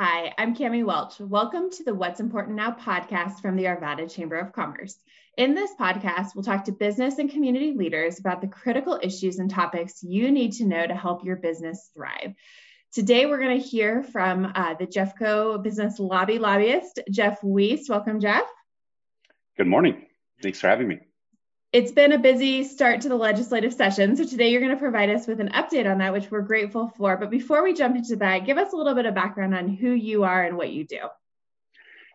Hi, I'm Cami Welch. Welcome to the What's Important Now podcast from the Arvada Chamber of Commerce. In this podcast, we'll talk to business and community leaders about the critical issues and topics you need to know to help your business thrive. Today, we're going to hear from uh, the Jeffco Business Lobby lobbyist, Jeff Wiest. Welcome, Jeff. Good morning. Thanks for having me. It's been a busy start to the legislative session. So today you're going to provide us with an update on that, which we're grateful for. But before we jump into that, give us a little bit of background on who you are and what you do.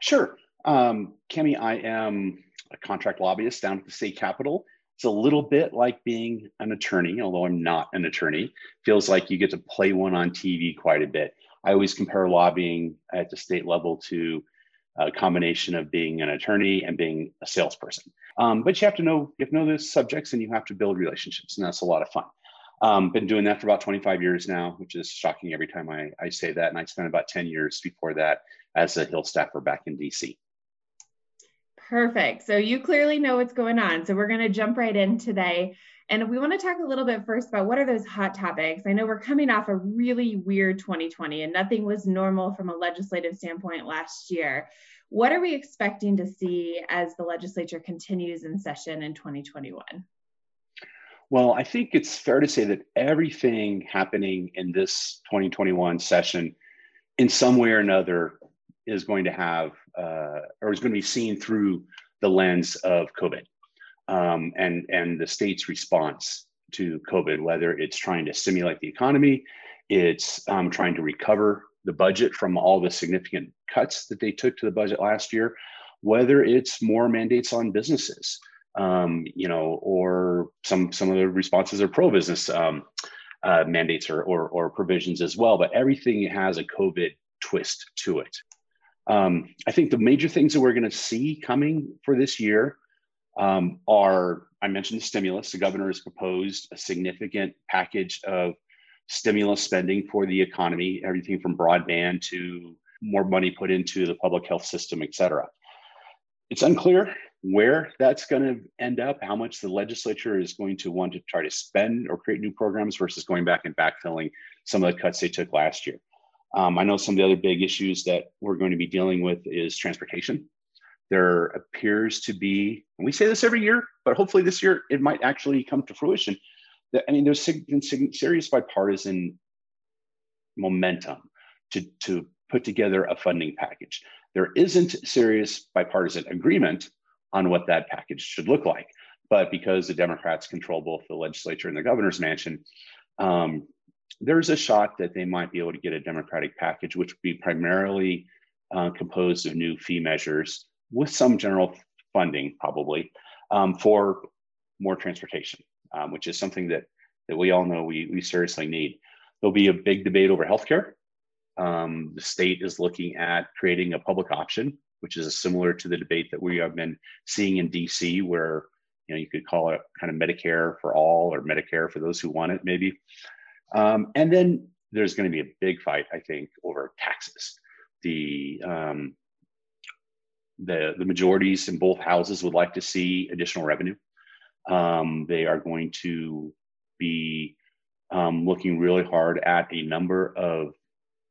Sure. Um, Cami, I am a contract lobbyist down at the state capitol. It's a little bit like being an attorney, although I'm not an attorney. Feels like you get to play one on TV quite a bit. I always compare lobbying at the state level to a combination of being an attorney and being a salesperson. Um, but you have to know you have to know the subjects and you have to build relationships, and that's a lot of fun. Um, been doing that for about 25 years now, which is shocking every time I, I say that. And I spent about 10 years before that as a Hill staffer back in DC. Perfect. So you clearly know what's going on. So we're going to jump right in today. And we want to talk a little bit first about what are those hot topics. I know we're coming off a really weird 2020 and nothing was normal from a legislative standpoint last year. What are we expecting to see as the legislature continues in session in 2021? Well, I think it's fair to say that everything happening in this 2021 session, in some way or another, is going to have uh, or is going to be seen through the lens of COVID um, and and the state's response to COVID, whether it's trying to stimulate the economy, it's um, trying to recover the budget from all the significant cuts that they took to the budget last year, whether it's more mandates on businesses, um, you know, or some some of the responses are pro business um, uh, mandates or, or, or provisions as well. But everything has a COVID twist to it. Um, I think the major things that we're going to see coming for this year um, are I mentioned the stimulus. The governor has proposed a significant package of stimulus spending for the economy, everything from broadband to more money put into the public health system, et cetera. It's unclear where that's going to end up, how much the legislature is going to want to try to spend or create new programs versus going back and backfilling some of the cuts they took last year. Um, I know some of the other big issues that we're going to be dealing with is transportation. There appears to be, and we say this every year, but hopefully this year it might actually come to fruition, I mean, there's serious bipartisan momentum to, to put together a funding package. There isn't serious bipartisan agreement on what that package should look like. But because the Democrats control both the legislature and the governor's mansion, um, there's a shot that they might be able to get a Democratic package, which would be primarily uh, composed of new fee measures with some general funding, probably, um, for more transportation um, which is something that that we all know we, we seriously need. There'll be a big debate over healthcare. Um, the state is looking at creating a public option, which is similar to the debate that we have been seeing in DC, where you know you could call it kind of Medicare for all or Medicare for those who want it, maybe. Um, and then there's going to be a big fight, I think, over taxes. The um, the the majorities in both houses would like to see additional revenue um, they are going to be um, looking really hard at a number of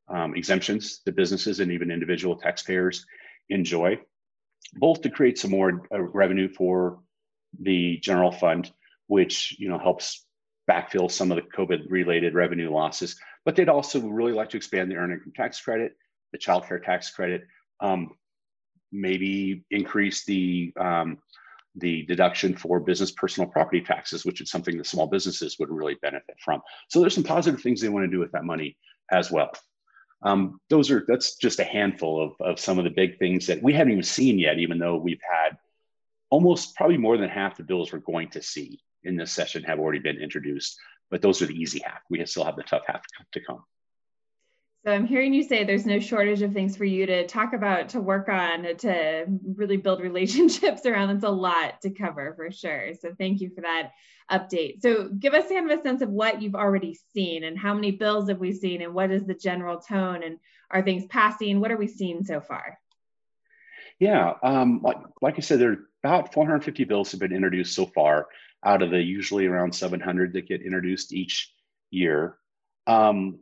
um, exemptions that businesses and even individual taxpayers enjoy, both to create some more uh, revenue for the general fund, which you know helps backfill some of the COVID-related revenue losses. But they'd also really like to expand the earned income tax credit, the child care tax credit, um, maybe increase the um, the deduction for business personal property taxes, which is something that small businesses would really benefit from. So there's some positive things they want to do with that money as well. Um, those are that's just a handful of, of some of the big things that we haven't even seen yet, even though we've had almost probably more than half the bills we're going to see in this session have already been introduced. But those are the easy half. We still have the tough half to come. So I'm hearing you say there's no shortage of things for you to talk about, to work on, to really build relationships around. That's a lot to cover for sure. So thank you for that update. So give us kind of a sense of what you've already seen and how many bills have we seen and what is the general tone and are things passing? What are we seeing so far? Yeah, um, like, like I said, there are about 450 bills have been introduced so far out of the usually around 700 that get introduced each year. Um,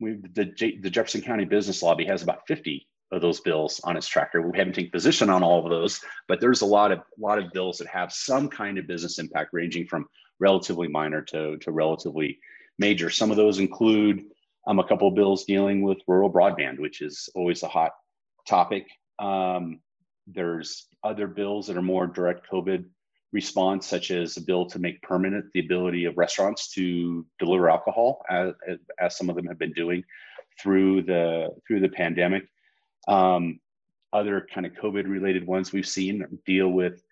we the, the Jefferson County Business Lobby has about 50 of those bills on its tracker. We haven't taken position on all of those, but there's a lot of lot of bills that have some kind of business impact, ranging from relatively minor to, to relatively major. Some of those include um, a couple of bills dealing with rural broadband, which is always a hot topic. Um, there's other bills that are more direct COVID response, such as a bill to make permanent the ability of restaurants to deliver alcohol, as, as some of them have been doing through the through the pandemic. Um, other kind of COVID related ones we've seen deal with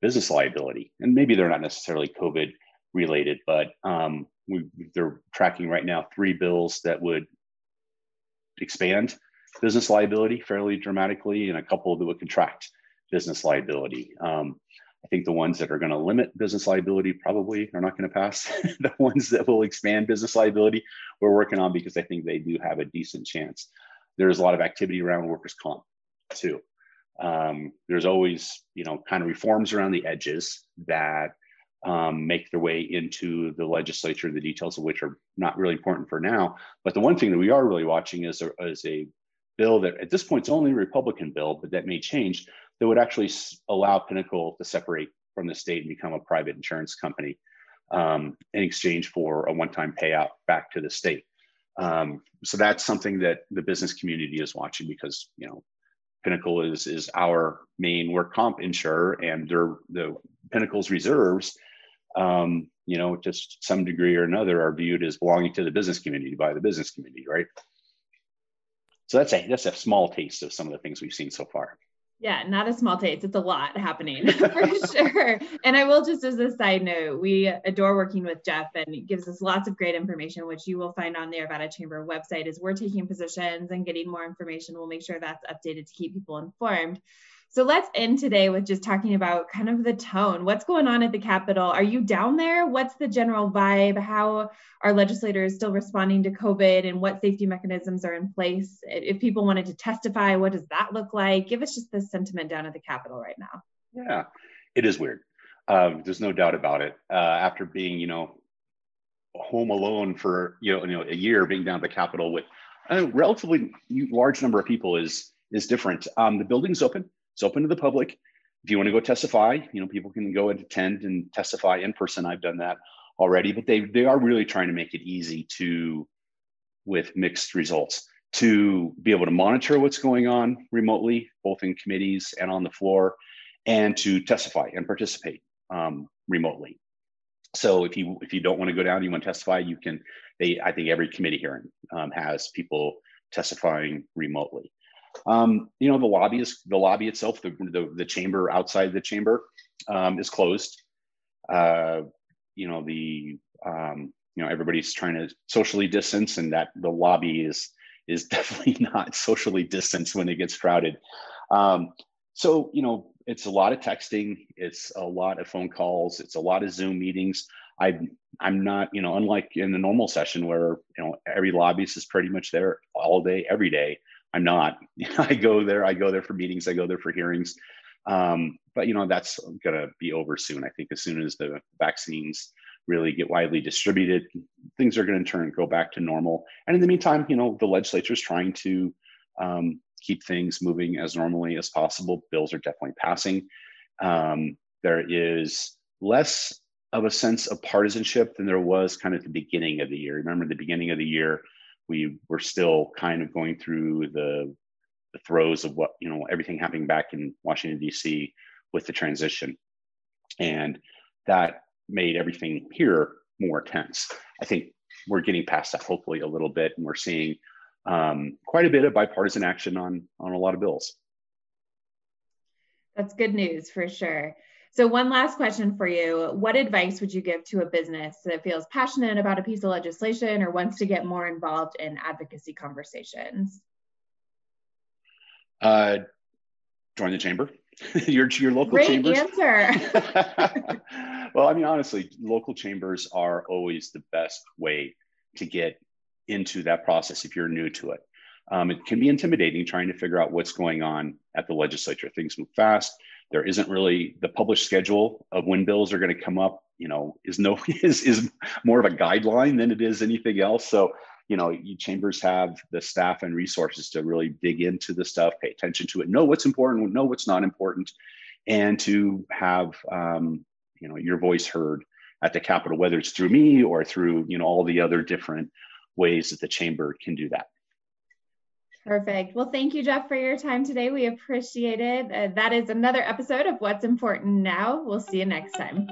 business liability, and maybe they're not necessarily COVID related, but um, we, they're tracking right now three bills that would expand business liability fairly dramatically, and a couple that would contract business liability. Um, I think the ones that are going to limit business liability probably are not going to pass. the ones that will expand business liability, we're working on because I think they do have a decent chance. There's a lot of activity around workers' comp too. Um, there's always, you know, kind of reforms around the edges that um, make their way into the legislature, the details of which are not really important for now. But the one thing that we are really watching is a, is a bill that at this point is only a Republican bill, but that may change, that would actually allow Pinnacol to separate from the state and become a private insurance company um, in exchange for a one-time payout back to the state. Um, so that's something that the business community is watching because you know Pinnacol is is our main work comp insurer, and their the Pinnacol's reserves, um, you know, to some degree or another, are viewed as belonging to the business community by the business community, right? So that's a that's a small taste of some of the things we've seen so far. Yeah, not a small taste. It's a lot happening for sure. And I will just as a side note, we adore working with Jeff and he gives us lots of great information, which you will find on the Arvada Chamber website as we're taking positions and getting more information. We'll make sure that's updated to keep people informed. So let's end today with just talking about kind of the tone. What's going on at the Capitol? Are you down there? What's the general vibe? How are legislators still responding to COVID and what safety mechanisms are in place? If people wanted to testify, what does that look like? Give us just the sentiment down at the Capitol right now. Yeah, it is weird. Um, there's no doubt about it. Uh, after being, you know, home alone for you know, you know a year, being down at the Capitol with a relatively large number of people is is different. Um, the building's open it's open to the public. If you want to go testify, you know, people can go and attend and testify in person. I've done that already, but they they are really trying to make it easy to, with mixed results, to be able to monitor what's going on remotely, both in committees and on the floor, and to testify and participate um, remotely. So if you if you don't want to go down, you want to testify, you can. They I think every committee hearing um, has people testifying remotely. Um, you know, the lobby is the lobby itself, the the, the chamber outside the chamber um, is closed. Uh, you know, the um, you know everybody's trying to socially distance, and that the lobby is is definitely not socially distanced when it gets crowded. Um, so you know, it's a lot of texting, it's a lot of phone calls, it's a lot of Zoom meetings. I I'm not, you know, unlike in the normal session where you know every lobbyist is pretty much there all day, every day. I'm not. I go there. I go there for meetings. I go there for hearings. Um, but you know that's to be over soon. I think as soon as the vaccines really get widely distributed, things are to turn go back to normal. And in the meantime, you know the legislature is trying to um, keep things moving as normally as possible. Bills are definitely passing. Um, there is less of a sense of partisanship than there was kind of at the beginning of the year. Remember, the beginning of the year, we were still kind of going through the, the throes of what you know everything happening back in Washington D.C. with the transition, and that made everything here more tense. I think we're getting past that hopefully a little bit, and we're seeing um, quite a bit of bipartisan action on on a lot of bills. That's good news for sure. So, one last question for you. What advice would you give to a business that feels passionate about a piece of legislation or wants to get more involved in advocacy conversations? Uh, join the chamber. your, your local Great chambers. answer. well, I mean, honestly, local chambers are always the best way to get into that process if you're new to it. Um, it can be intimidating trying to figure out what's going on at the legislature. Things move fast there isn't really the published schedule of when bills are going to come up you know is no is is more of a guideline than it is anything else so you know, chambers have the staff and resources to really dig into the stuff, pay attention to it, know what's important, know what's not important, and to have um, you know your voice heard at the Capitol, whether it's through me or through you know all the other different ways that the chamber can do that. Perfect. Well, thank you, Jeff, for your time today. We appreciate it. Uh, that is another episode of What's Important Now. We'll see you next time.